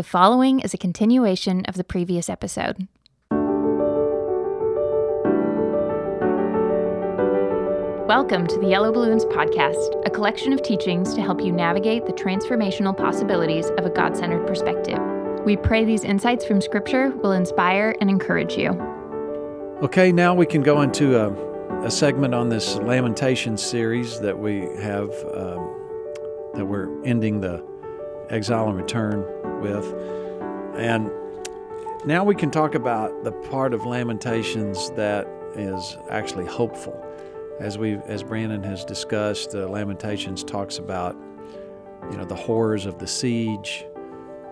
The following is a continuation of the previous episode. Welcome to the Yellow Balloons Podcast, a collection of teachings to help you navigate the transformational possibilities of a God centered perspective. We pray these insights from Scripture will inspire and encourage you. Okay, now we can go into a, a segment on this lamentation series that we have, um, that we're ending the Exile and Return with. And now we can talk about the part of Lamentations that is actually hopeful. As we, as Brandon has discussed, uh, Lamentations talks about, you know, the horrors of the siege,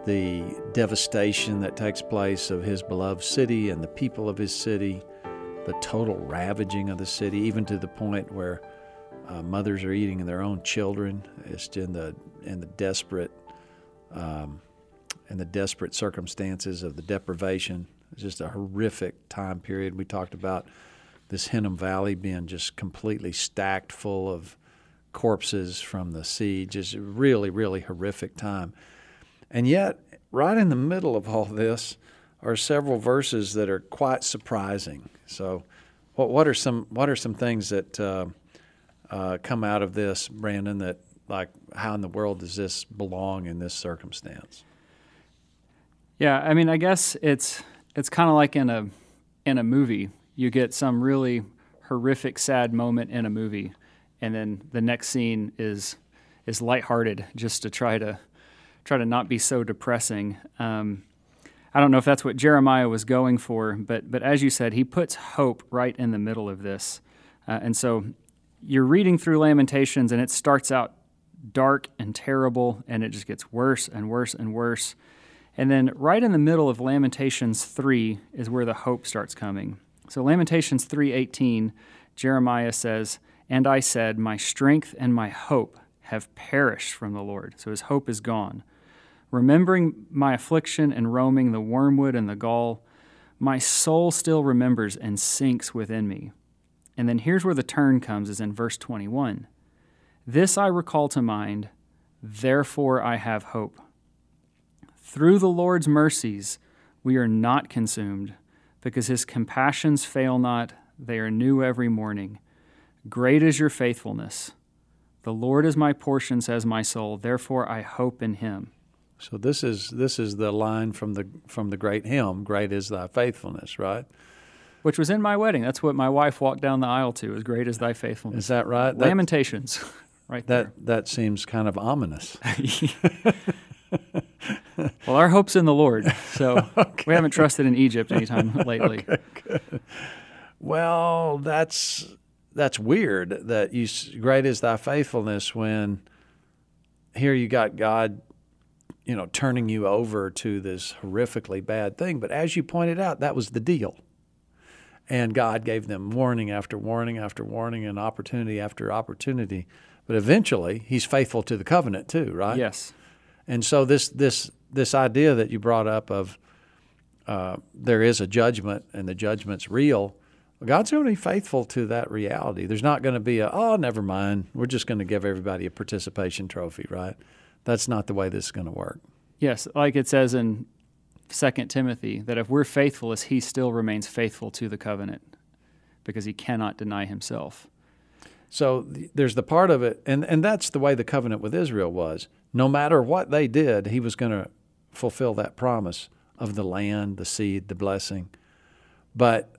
the devastation that takes place of his beloved city and the people of his city, the total ravaging of the city, even to the point where uh, mothers are eating their own children. It's in the in the desperate um, in the desperate circumstances of the deprivation. It's just a horrific time period. We talked about this Hinnom Valley being just completely stacked full of corpses from the siege. It's a really, really horrific time. And yet, right in the middle of all this are several verses that are quite surprising. So, what, what are some what are some things that uh, uh, come out of this, Brandon? That like how in the world does this belong in this circumstance? Yeah, I mean, I guess it's it's kind of like in a in a movie. You get some really horrific, sad moment in a movie, and then the next scene is is lighthearted, just to try to try to not be so depressing. Um, I don't know if that's what Jeremiah was going for, but but as you said, he puts hope right in the middle of this, uh, and so you're reading through Lamentations, and it starts out dark and terrible, and it just gets worse and worse and worse. And then right in the middle of Lamentations 3 is where the hope starts coming. So Lamentations 3:18, Jeremiah says, "And I said, my strength and my hope have perished from the Lord." So his hope is gone. Remembering my affliction and roaming the wormwood and the gall, my soul still remembers and sinks within me. And then here's where the turn comes is in verse 21. This I recall to mind, therefore I have hope. Through the Lord's mercies, we are not consumed, because his compassions fail not, they are new every morning. Great is your faithfulness. The Lord is my portion, says my soul, therefore I hope in him. So this is this is the line from the from the great hymn, "Great is thy faithfulness," right? Which was in my wedding. That's what my wife walked down the aisle to. as great is thy faithfulness. Is that right? That, Lamentations, right that that seems kind of ominous. well, our hope's in the Lord, so okay. we haven't trusted in Egypt anytime lately. Okay, well, that's that's weird that you great is thy faithfulness when here you got God, you know, turning you over to this horrifically bad thing. But as you pointed out, that was the deal. And God gave them warning after warning after warning and opportunity after opportunity. But eventually, He's faithful to the covenant too, right? Yes. And so this this this idea that you brought up of uh, there is a judgment and the judgment's real. God's going to be faithful to that reality. There's not going to be a oh never mind. We're just going to give everybody a participation trophy, right? That's not the way this is going to work. Yes, like it says in Second Timothy that if we're faithful, as He still remains faithful to the covenant, because He cannot deny Himself. So there's the part of it, and, and that's the way the covenant with Israel was. No matter what they did, he was going to fulfill that promise of the land, the seed, the blessing. But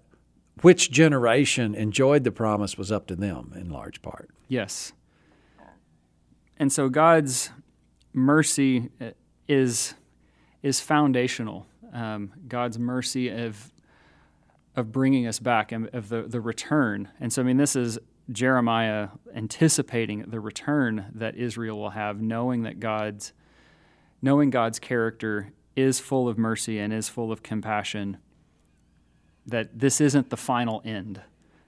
which generation enjoyed the promise was up to them in large part. Yes. And so God's mercy is is foundational. Um, God's mercy of of bringing us back and of the the return. And so I mean this is Jeremiah anticipating the return that Israel will have, knowing that God's knowing God's character is full of mercy and is full of compassion. That this isn't the final end.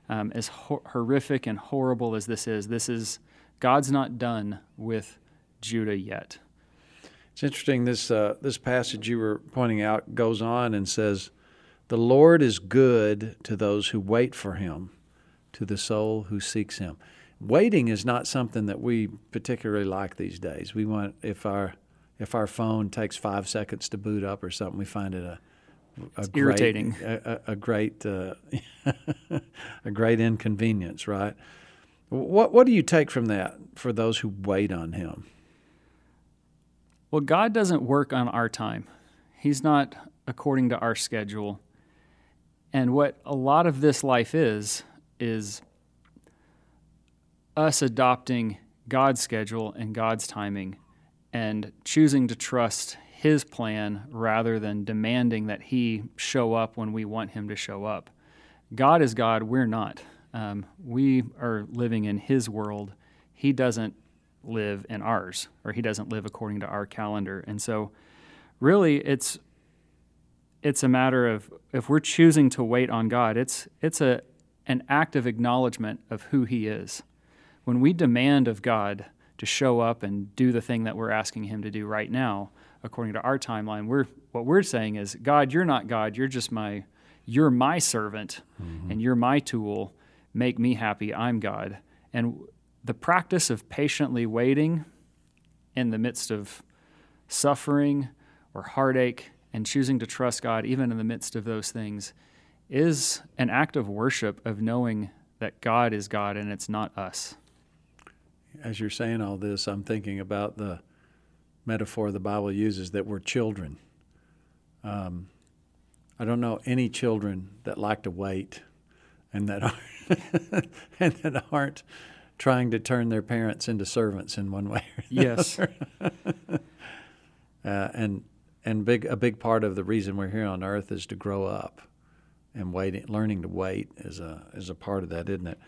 Um, as ho- horrific and horrible as this is, this is God's not done with Judah yet. It's interesting. This uh, this passage you were pointing out goes on and says, "The Lord is good to those who wait for Him." To the soul who seeks him. Waiting is not something that we particularly like these days. We want if our if our phone takes five seconds to boot up or something, we find it a a great, irritating. a, a, a great uh, a great inconvenience, right? What what do you take from that for those who wait on Him? Well, God doesn't work on our time. He's not according to our schedule. And what a lot of this life is is us adopting God's schedule and God's timing and choosing to trust his plan rather than demanding that he show up when we want him to show up. God is God, we're not. Um, we are living in his world. He doesn't live in ours, or he doesn't live according to our calendar. And so, really, it's it's a matter of if we're choosing to wait on God, it's it's a an act of acknowledgement of who He is. When we demand of God to show up and do the thing that we're asking Him to do right now, according to our timeline, we're what we're saying is, God, you're not God. You're just my you're my servant, mm-hmm. and you're my tool. Make me happy. I'm God. And the practice of patiently waiting in the midst of suffering or heartache and choosing to trust God even in the midst of those things is an act of worship of knowing that God is God and it's not us. As you're saying all this, I'm thinking about the metaphor the Bible uses that we're children. Um, I don't know any children that like to wait and that aren't, and that aren't trying to turn their parents into servants in one way. Or another. Yes. uh, and and big a big part of the reason we're here on earth is to grow up, and waiting, learning to wait is a is a part of that, isn't it?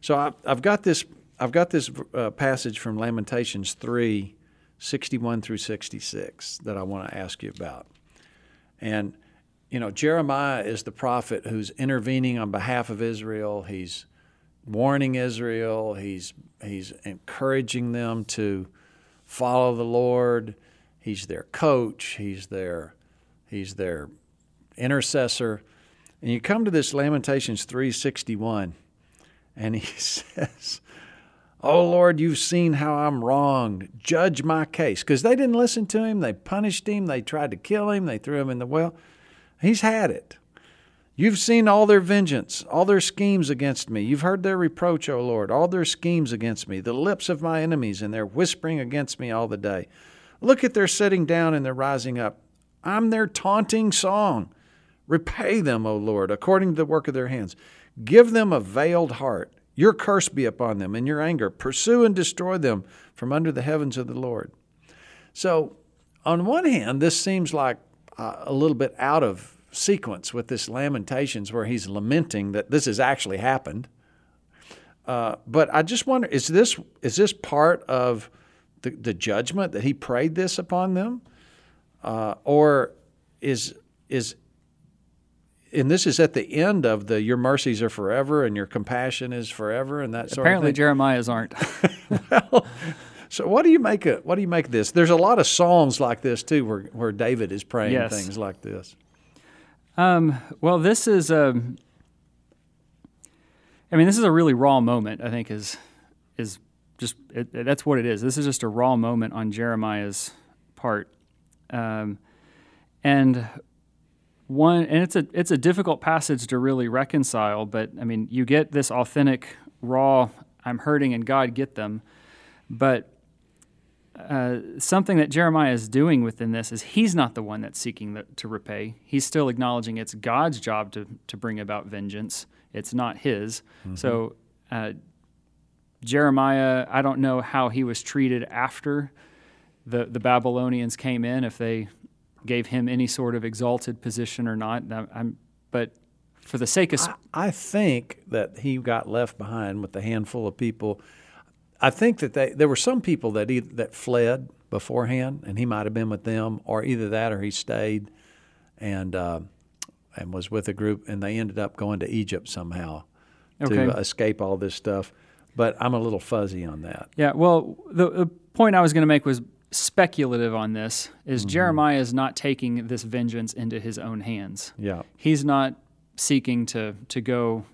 So I, I've got this I've got this uh, passage from Lamentations three, 61 through sixty six that I want to ask you about, and you know Jeremiah is the prophet who's intervening on behalf of Israel. He's warning Israel. He's he's encouraging them to follow the Lord. He's their coach. He's their he's their intercessor. And you come to this Lamentations 361 and he says, "Oh Lord, you've seen how I'm wronged. Judge my case." Because they didn't listen to him. They punished him. They tried to kill him. They threw him in the well. He's had it. You've seen all their vengeance, all their schemes against me. You've heard their reproach, O Lord, all their schemes against me, the lips of my enemies, and their whispering against me all the day. Look at their sitting down and their rising up. I'm their taunting song. Repay them, O Lord, according to the work of their hands. Give them a veiled heart. Your curse be upon them and your anger. Pursue and destroy them from under the heavens of the Lord. So, on one hand, this seems like a little bit out of sequence with this Lamentations where he's lamenting that this has actually happened. Uh, but I just wonder is this is this part of the, the judgment that he prayed this upon them, uh, or is is and this is at the end of the your mercies are forever and your compassion is forever and that sort Apparently of thing. Jeremiah's aren't. well, so what do you make of what do you make of this? There's a lot of psalms like this too, where where David is praying yes. things like this. Um, well, this is a. Um, I mean, this is a really raw moment. I think is is just it, that's what it is. This is just a raw moment on Jeremiah's part, um, and one and it's a it's a difficult passage to really reconcile. But I mean, you get this authentic, raw. I'm hurting, and God get them, but uh, something that Jeremiah is doing within this is he's not the one that's seeking the, to repay. He's still acknowledging it's God's job to, to bring about vengeance. It's not his. Mm-hmm. So, uh, Jeremiah, I don't know how he was treated after the, the Babylonians came in, if they gave him any sort of exalted position or not. I'm, but for the sake of. Sp- I, I think that he got left behind with a handful of people I think that they, there were some people that either, that fled beforehand, and he might have been with them, or either that or he stayed and uh, and was with a group, and they ended up going to Egypt somehow okay. to escape all this stuff. But I'm a little fuzzy on that. Yeah. Well, the, the point I was going to make was speculative on this. Is mm-hmm. Jeremiah is not taking this vengeance into his own hands. Yeah. He's not seeking to to go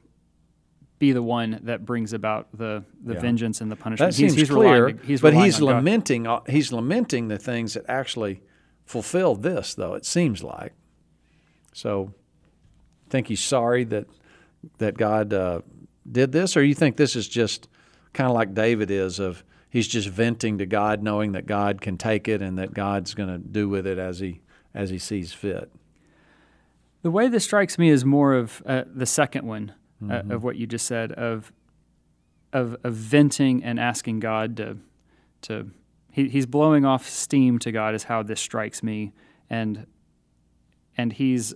be the one that brings about the, the Yeah. vengeance and the punishment. That seems he's, he's clear, relying- he's but he's on God. lamenting. uh, He's lamenting the things that actually fulfilled this, though it seems like. So, think he's sorry that that God uh, did this, or you think this is just kind of like David is of he's just venting to God, knowing that God can take it and that God's going to do with it as he as he sees fit. The way this strikes me is more of uh, the second one uh, Mm-hmm. of what you just said of, of of venting and asking God to to he, he's blowing off steam to God is how this strikes me and and he's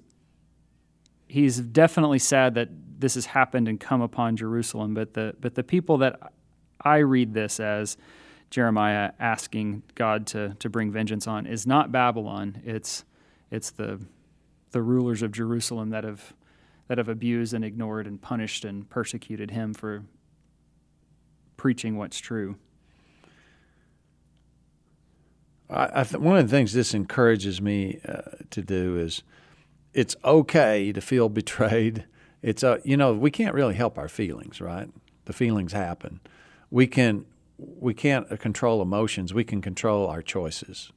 he's definitely sad that this has happened and come upon Jerusalem but the but the people that I read this as Jeremiah asking God to to bring vengeance on is not Babylon it's it's the the rulers of Jerusalem that have that have abused and ignored and punished and persecuted him for preaching what's true. I, I th- one of the things this encourages me uh, to do is it's okay to feel betrayed. It's uh, you know we can't really help our feelings, right? The feelings happen. We can we can't control emotions. We can control our choices.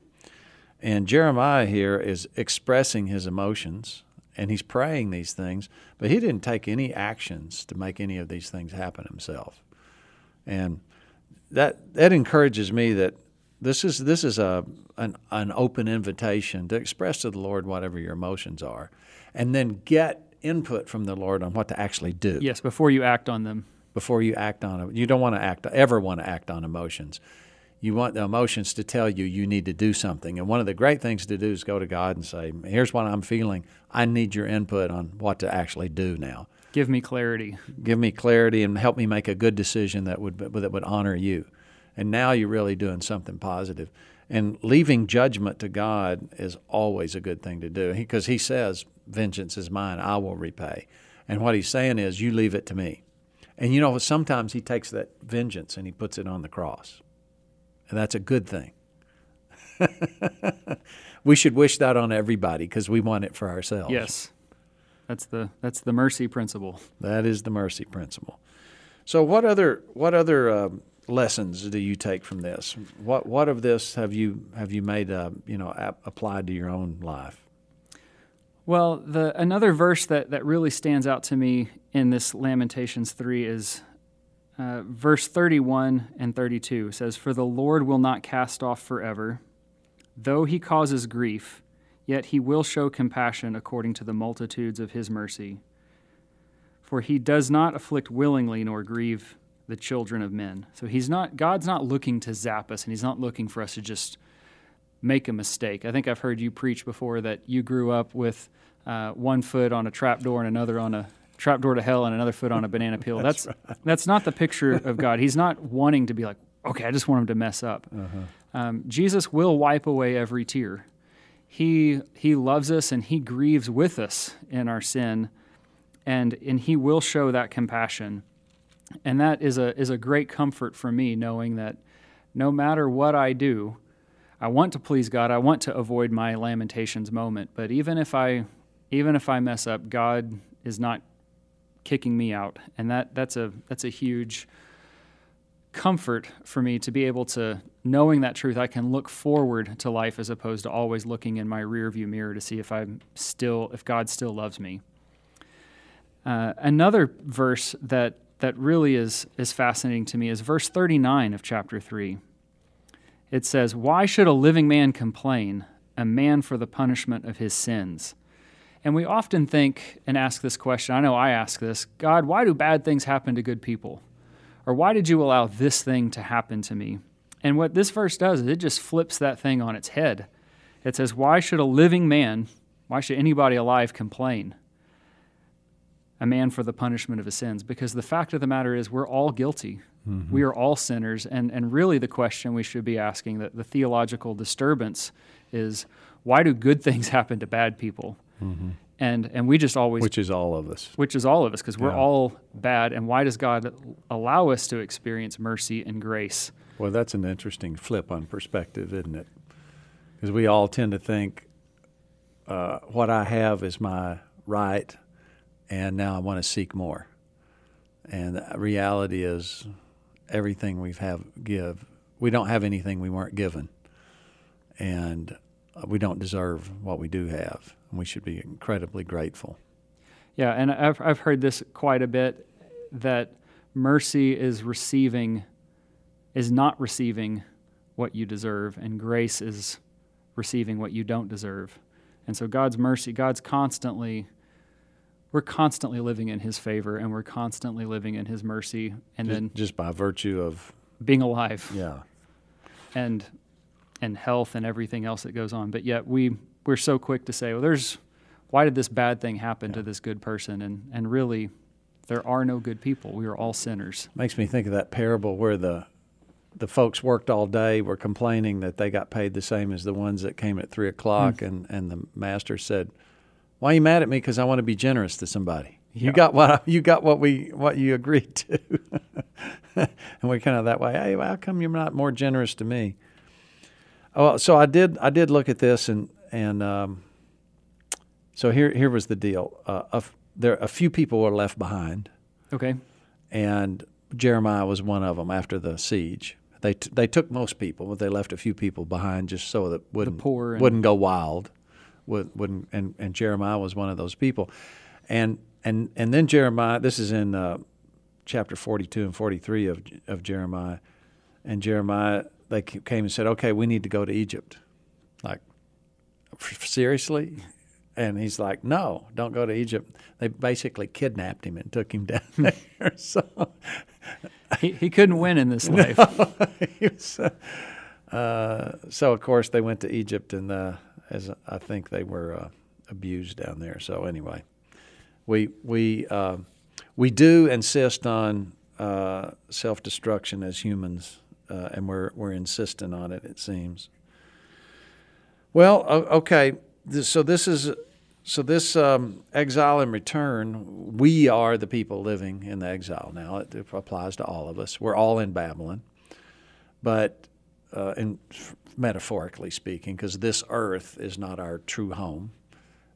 And Jeremiah here is expressing his emotions and he's praying these things, but he didn't take any actions to make any of these things happen himself. And that that encourages me that this is this is a an, an open invitation to express to the Lord whatever your emotions are, and then get input from the Lord on what to actually do Yes, before you act on them. Before you act on it. You don't want to act ever want to act on emotions. You want the emotions to tell you you need to do something. And one of the great things to do is go to God and say, "Here's what I'm feeling. I need your input on what to actually do now. Give me clarity. Give me clarity and help me make a good decision that would that would honor you." And now you're really doing something positive. And leaving judgment to God is always a good thing to do because he says, "Vengeance is mine; I will repay." And what he's saying is, "You leave it to me." And you know, sometimes he takes that vengeance and he puts it on the cross. And that's a good thing. we should wish that on everybody because we want it for ourselves. Yes. That's the that's the mercy principle. That is the mercy principle. So, what other what other um, lessons do you take from this? What what of this have you have you made uh, you know ap- applied to your own life? Well, the another verse that, that really stands out to me in this Lamentations 3 is uh, verse 31 and 32 says, For the Lord will not cast off forever, though he causes grief, yet he will show compassion according to the multitudes of his mercy. For he does not afflict willingly nor grieve the children of men. So he's not God's not looking to zap us and he's not looking for us to just make a mistake. I think I've heard you preach before that you grew up with uh, one foot on a trap door and another on a trap door to hell and another foot on a banana peel. that's that's, not the picture of God. He's not wanting to be like, okay, I just want him to mess up. Um, Jesus will wipe away every tear. He he loves us and he grieves with us in our sin, and and he will show that compassion, and that is a is a great comfort for me knowing that no matter what I do, I want to please God. I want to avoid my lamentations moment. But even if I even if I mess up, God is not kicking me out. And that that's a that's a huge comfort for me to be able to knowing that truth I can look forward to life as opposed to always looking in my rearview mirror to see if I'm still if God still loves me. Uh, another verse that that really is is fascinating to me is verse 39 of chapter 3 it says, Why should a living man complain, a man for the punishment of his sins? And we often think and ask this question. I know I ask this God, why do bad things happen to good people? Or why did you allow this thing to happen to me? And what this verse does is it just flips that thing on its head. It says, Why should a living man, why should anybody alive complain? A man for the punishment of his sins. Because the fact of the matter is, we're all guilty. We are all sinners. And, and really, the question we should be asking, the, the theological disturbance, is why do good things happen to bad people? And, and we just always Which is all of us. which is all of us because we're Yeah. all bad and why does god allow us to experience mercy and grace Well, that's an interesting flip on perspective, isn't it? Because we all tend to think uh, what I have is my right, and now I want to seek more. And the reality is, everything we have give, we don't have anything we weren't given, and uh, we don't deserve what we do have. And we should be incredibly grateful. Yeah, and I've I've heard this quite a bit that mercy is receiving is not receiving what you deserve, and grace is receiving what you don't deserve. And so God's mercy, God's constantly we're constantly living in his favor and we're constantly living in his mercy and just, then just by virtue of being alive. Yeah. And and health and everything else that goes on. But yet we we're so quick to say well there's why did this bad thing happen yeah. to this good person? And and really there are no good people. We are all sinners. Makes me think of that parable where the the folks worked all day were complaining that they got paid the same as the ones that came at three o'clock mm. and and the master said why are you mad at me? Because I want to be generous to somebody. Yeah. You got what you got what we what you agreed to, and we're kind of that way. Hey, how come you're not more generous to me? Oh, so I did I did look at this and and um, so here here was the deal. Uh, a, there a few people were left behind. Okay. And Jeremiah was one of them after the siege. They t- they took most people, but they left a few people behind just so that wouldn't wouldn't go wild would, would and, and Jeremiah was one of those people. And and and then Jeremiah, this is in uh, chapter 42 and 43 of of Jeremiah. And Jeremiah they came and said, "Okay, we need to go to Egypt." Like seriously? And he's like, "No, don't go to Egypt." They basically kidnapped him and took him down there. so he, he couldn't win in this life. No, was, uh, uh, so of course they went to Egypt and uh, as I think they were uh, abused down there. So anyway, we we uh, we do insist on uh, self destruction as humans, uh, and we're we're insistent on it. It seems. Well, okay. So this is so this um, exile and return. We are the people living in the exile now. It, it applies to all of us. We're all in Babylon, but uh, in metaphorically speaking, because this earth is not our true home,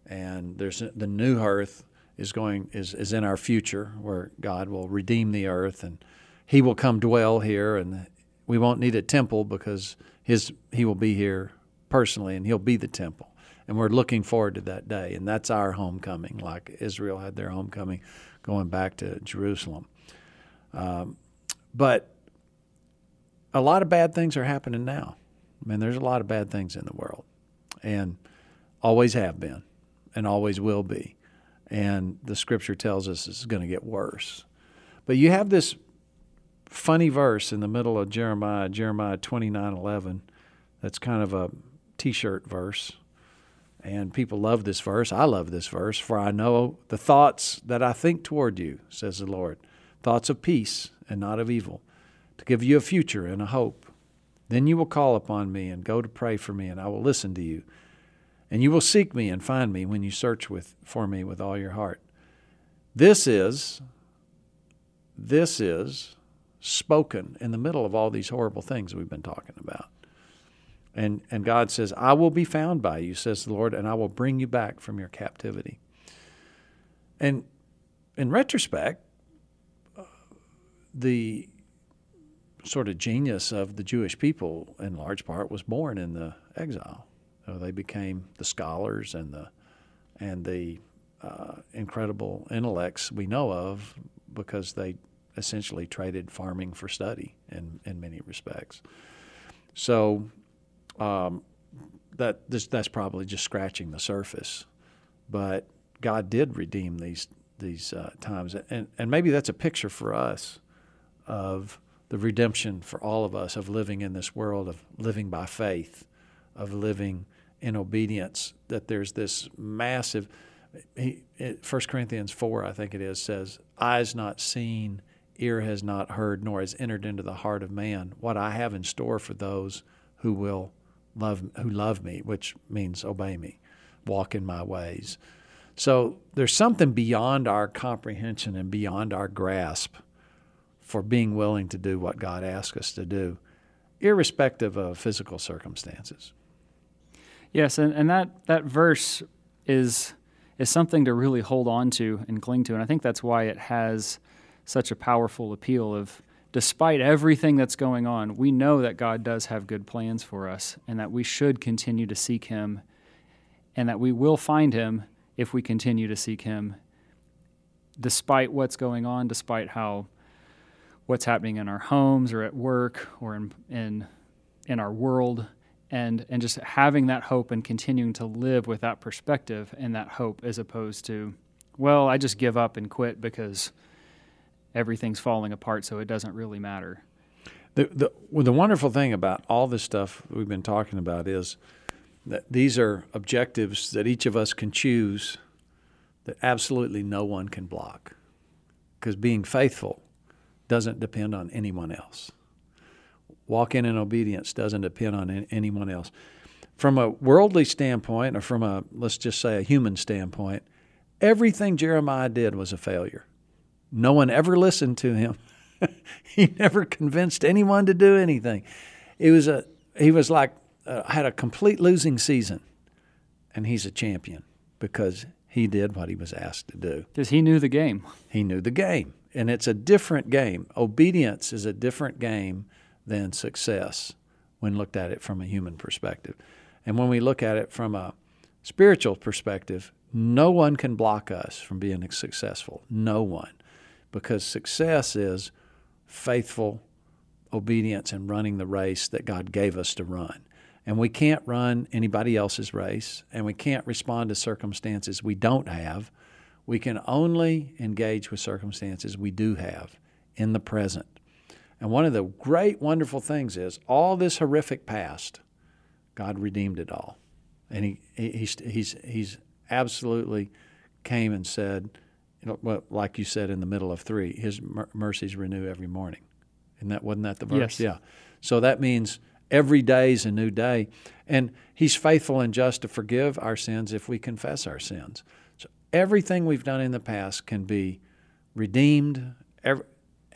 and there's the new earth is going is is in our future, where God will redeem the earth and He will come dwell here, and we won't need a temple because His He will be here personally, and He'll be the temple. And we're looking forward to that day, and that's our homecoming, like Israel had their homecoming, going back to Jerusalem. Um, but a lot of bad things are happening now. I mean, there's a lot of bad things in the world, and always have been, and always will be. And the scripture tells us it's going to get worse. But you have this funny verse in the middle of Jeremiah, Jeremiah 29 11. That's kind of a t shirt verse. And people love this verse. I love this verse. For I know the thoughts that I think toward you, says the Lord thoughts of peace and not of evil, to give you a future and a hope. Then you will call upon me and go to pray for me, and I will listen to you. And you will seek me and find me when you search with, for me with all your heart. This is, this is spoken in the middle of all these horrible things we've been talking about. And, and God says, I will be found by you, says the Lord, and I will bring you back from your captivity. And in retrospect, uh, the sort of genius of the Jewish people, in large part, was born in the exile. So they became the scholars and the and the uh, incredible intellects we know of because they essentially traded farming for study in in many respects. So um, that this, that's probably just scratching the surface, but God did redeem these these uh, times, and and maybe that's a picture for us of the redemption for all of us of living in this world, of living by faith, of living in obedience, that there's this massive. He, 1 Corinthians 4, I think it is, says, Eyes not seen, ear has not heard, nor has entered into the heart of man what I have in store for those who will love, who love me, which means obey me, walk in my ways. So there's something beyond our comprehension and beyond our grasp for being willing to do what God asks us to do, irrespective of physical circumstances. Yes, and, and that, that verse is is something to really hold on to and cling to. And I think that's why it has such a powerful appeal of despite everything that's going on, we know that God does have good plans for us and that we should continue to seek Him and that we will find Him if we continue to seek Him, despite what's going on, despite how what's happening in our homes or at work or in, in, in our world. And, and just having that hope and continuing to live with that perspective and that hope as opposed to, well, I just give up and quit because everything's falling apart, so it doesn't really matter. The, the, well, the wonderful thing about all this stuff we've been talking about is that these are objectives that each of us can choose that absolutely no one can block. Because being faithful doesn't depend on anyone else. Walking in obedience doesn't depend on anyone else. From a worldly standpoint, or from a, let's just say, a human standpoint, everything Jeremiah did was a failure. No one ever listened to him. he never convinced anyone to do anything. It was a he was like uh, had a complete losing season, and he's a champion because he did what he was asked to do. Because he knew the game. He knew the game, and it's a different game. Obedience is a different game than success when looked at it from a human perspective, and when we look at it from a spiritual perspective, no one can block us from being successful. No one because success is faithful obedience and running the race that God gave us to run. And we can't run anybody else's race, and we can't respond to circumstances we don't have. We can only engage with circumstances we do have in the present. And one of the great, wonderful things is all this horrific past, God redeemed it all. And he, he, he's, he's, he's absolutely came and said, you well, like you said in the middle of three, His mercies renew every morning. And that wasn't that the verse? Yes. Yeah. So that means every day is a new day, and He's faithful and just to forgive our sins if we confess our sins. So everything we've done in the past can be redeemed. Every,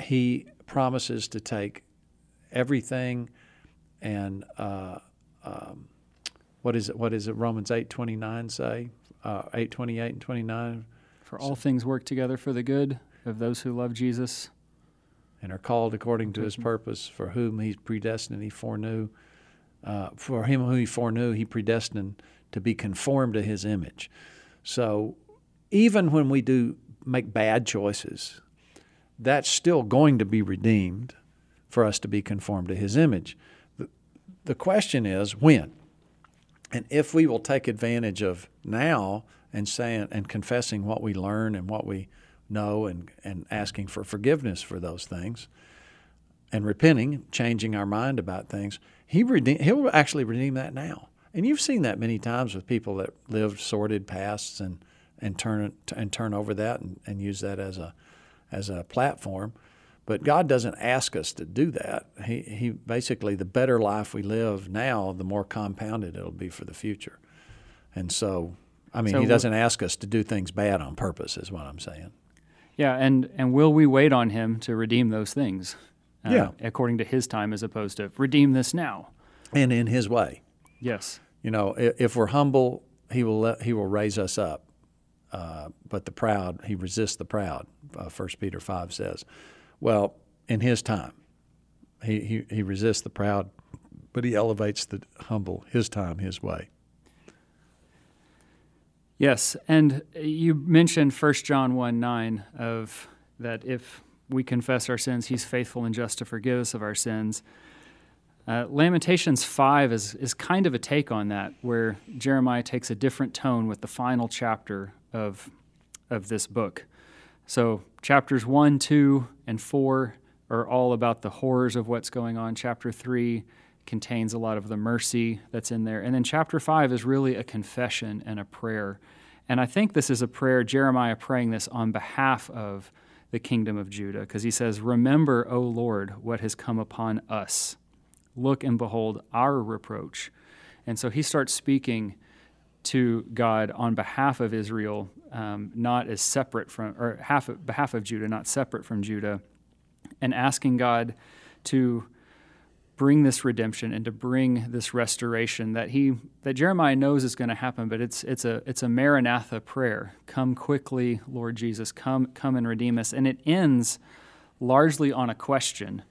he promises to take everything and uh, um, what is it? What is it? Romans eight twenty nine say uh, eight twenty eight and twenty nine for all things work together for the good of those who love Jesus and are called according to his purpose, for whom he predestined, he foreknew. Uh, for him who he foreknew, he predestined to be conformed to his image. So even when we do make bad choices, that's still going to be redeemed for us to be conformed to his image. The, question is when? And if we will take advantage of now and saying and confessing what we learn and what we know and, and asking for forgiveness for those things and repenting, changing our mind about things, he redeem, he'll actually redeem that now. And you've seen that many times with people that lived sordid pasts and, and turn and turn over that and, and use that as a as a platform. But God doesn't ask us to do that. He, he basically the better life we live now, the more compounded it'll be for the future. And so I mean, so he doesn't ask us to do things bad on purpose, is what I'm saying. Yeah, and and will we wait on him to redeem those things? Uh, yeah, according to his time, as opposed to redeem this now, and in his way. Yes. You know, if we're humble, he will let, he will raise us up. Uh, but the proud, he resists the proud. Uh, First Peter five says. Well, in his time, he, he he resists the proud, but he elevates the humble. His time, his way. Yes, and you mentioned 1 John 1 9 of that if we confess our sins, he's faithful and just to forgive us of our sins. Uh, Lamentations 5 is, is kind of a take on that, where Jeremiah takes a different tone with the final chapter of, of this book. So, chapters 1, 2, and 4 are all about the horrors of what's going on. Chapter 3 contains a lot of the mercy that's in there. And then chapter 5 is really a confession and a prayer. And I think this is a prayer, Jeremiah praying this on behalf of the kingdom of Judah, because he says, Remember, O Lord, what has come upon us. Look and behold our reproach. And so he starts speaking to God on behalf of Israel, um, not as separate from, or half, behalf of Judah, not separate from Judah, and asking God to bring this redemption and to bring this restoration that he that Jeremiah knows is going to happen but it's it's a it's a maranatha prayer. Come quickly lord jesus come come and redeem us. And it ends largely on a question,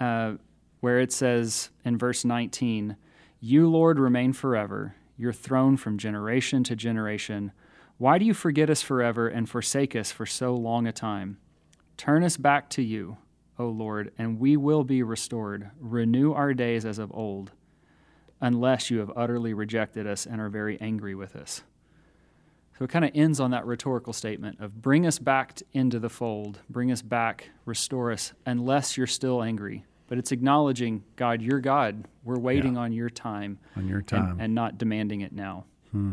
uh, where it says in verse 19, You, Lord, remain forever, your throne from generation to generation. Why do you forget us forever and forsake us for so long a time? Turn us back to you, O Lord, and we will be restored. Renew our days as of old, unless you have utterly rejected us and are very angry with us. So it kind of ends on that rhetorical statement of bring us back into the fold, bring us back, restore us, unless you're still angry. But it's acknowledging, God, you're God. We're waiting Yeah. on your time. On your and- time. And, not demanding it now. Hmm.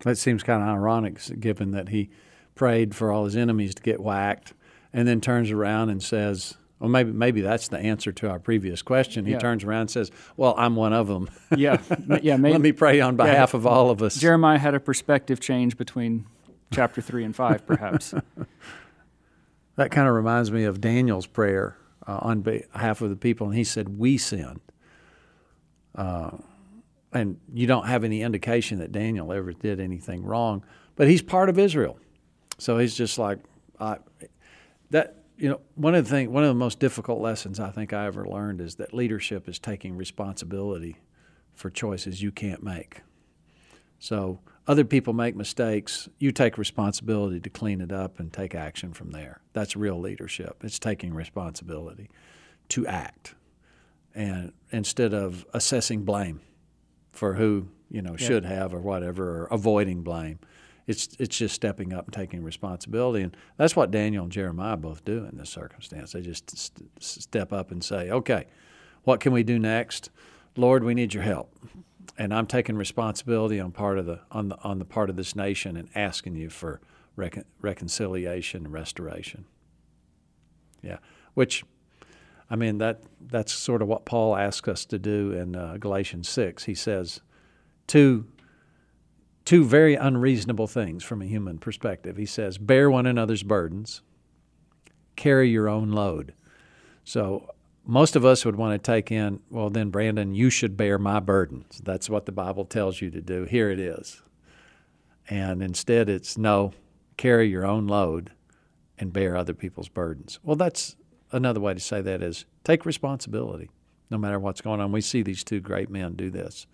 That seems kind of ironic, given that he prayed for all his enemies to get whacked, and then turns around and says, "Well, maybe maybe that's the answer to our previous question." He Yeah. turns around and says, "Well, I'm one of them. Yeah, yeah. Maybe, Let me pray on behalf of all of us." Jeremiah had a perspective change between chapter three and five, perhaps. That kind of reminds me of Daniel's prayer uh, on behalf of the people, and he said, "We sinned." Uh, and you don't have any indication that Daniel ever did anything wrong, but he's part of Israel, so he's just like I, that. You know, one of the thing, one of the most difficult lessons I think I ever learned is that leadership is taking responsibility for choices you can't make. So other people make mistakes. You take responsibility to clean it up and take action from there. That's real leadership. It's taking responsibility to act, and instead of assessing blame for who you know Yeah. should have or whatever, or avoiding blame, it's it's just stepping up and taking responsibility, and that's what Daniel and Jeremiah both do in this circumstance. They just st- step up and say, "Okay, what can we do next? Lord, we need your help." And I'm taking responsibility on part of the on the on the part of this nation and asking you for recon, reconciliation and restoration. Yeah, which I mean that that's sort of what Paul asks us to do in uh, Galatians six. He says two two very unreasonable things from a human perspective. He says, "Bear one another's burdens, carry your own load." So most of us would want to take in, well, then, Brandon, you should bear my burdens. That's what the Bible tells you to do. Here it is. And instead, it's no, carry your own load and bear other people's burdens. Well, that's another way to say that is take responsibility no matter what's going on. We see these two great men do this.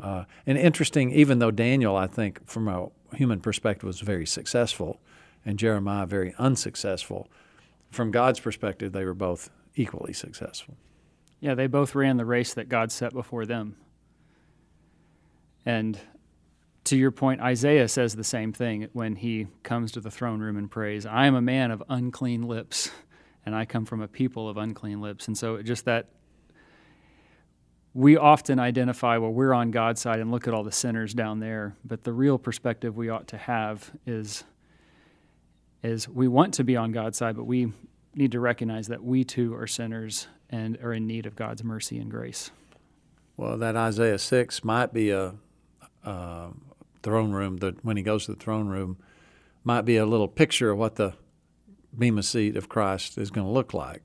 Uh, and interesting, even though Daniel, I think, from a human perspective, was very successful, and Jeremiah very unsuccessful, from God's perspective, they were both equally successful. Yeah, they both ran the race that God set before them. And to your point, Isaiah says the same thing when he comes to the throne room and prays, I am a man of unclean lips, and I come from a people of unclean lips. And so just that we often identify, well, we're on God's side and look at all the sinners down there. But the real perspective we ought to have is, is we want to be on God's side, but we need to recognize that we too are sinners and are in need of God's mercy and grace. Well, that Isaiah 6 might be a, a throne room, that when he goes to the throne room, might be a little picture of what the Bema seat of Christ is going to look like.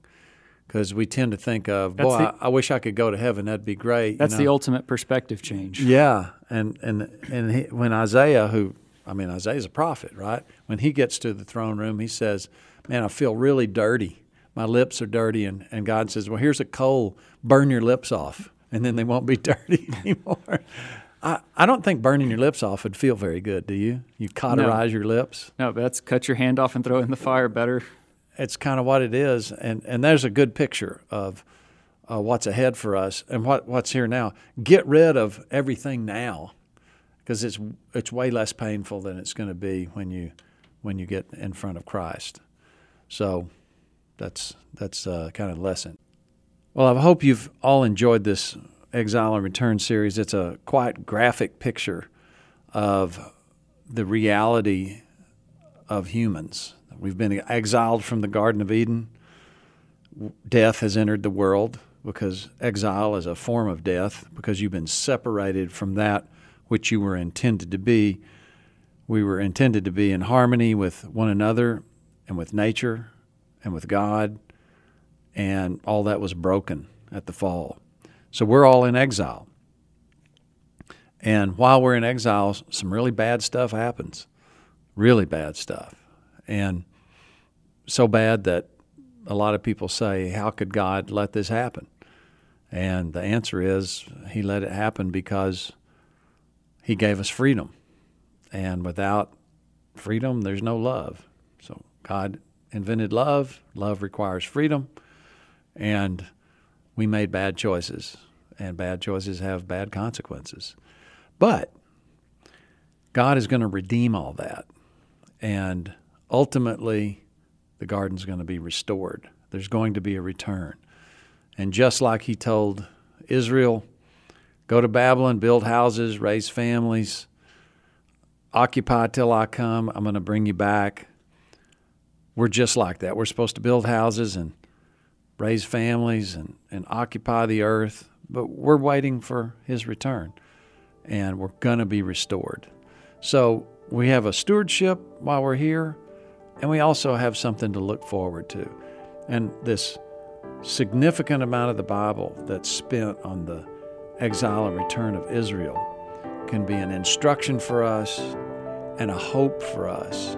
Because we tend to think of, That's boy, the- I, I wish I could go to heaven. That'd be great. you That's the ultimate perspective change. Yeah, and and and he, when Isaiah, who I mean, Isaiah's a prophet, right? When he gets to the throne room, he says, "Man, I feel really dirty. My lips are dirty." And and God says, "Well, here's a coal. Burn your lips off, and then they won't be dirty anymore." I, I don't think burning your lips off would feel very good. Do you? You cauterize your lips. No, but that's cut your hand off and throw it in the fire better. It's kind of what it is, and and there's a good picture of uh, what's ahead for us and what what's here now. Get rid of everything now, because it's it's way less painful than it's going to be when you when you get in front of Christ. So that's that's uh, kind of lesson. Well, I hope you've all enjoyed this Exile and Return series. It's a quite graphic picture of the reality of humans. We've been exiled from the Garden of Eden. Death has entered the world because exile is a form of death because you've been separated from that which you were intended to be. We were intended to be in harmony with one another and with nature and with God, and all that was broken at the fall. So we're all in exile. And while we're in exile, some really bad stuff happens. Really bad stuff. And so bad that a lot of people say, How could God let this happen? And the answer is, He let it happen because He gave us freedom. And without freedom, there's no love. God invented love. Love requires freedom. And we made bad choices, and bad choices have bad consequences. But God is going to redeem all that. And ultimately, the garden's going to be restored. There's going to be a return. And just like he told Israel, go to Babylon, build houses, raise families, occupy till I come, I'm going to bring you back. We're just like that. We're supposed to build houses and raise families and, and occupy the earth, but we're waiting for his return and we're going to be restored. So we have a stewardship while we're here, and we also have something to look forward to. And this significant amount of the Bible that's spent on the exile and return of Israel can be an instruction for us and a hope for us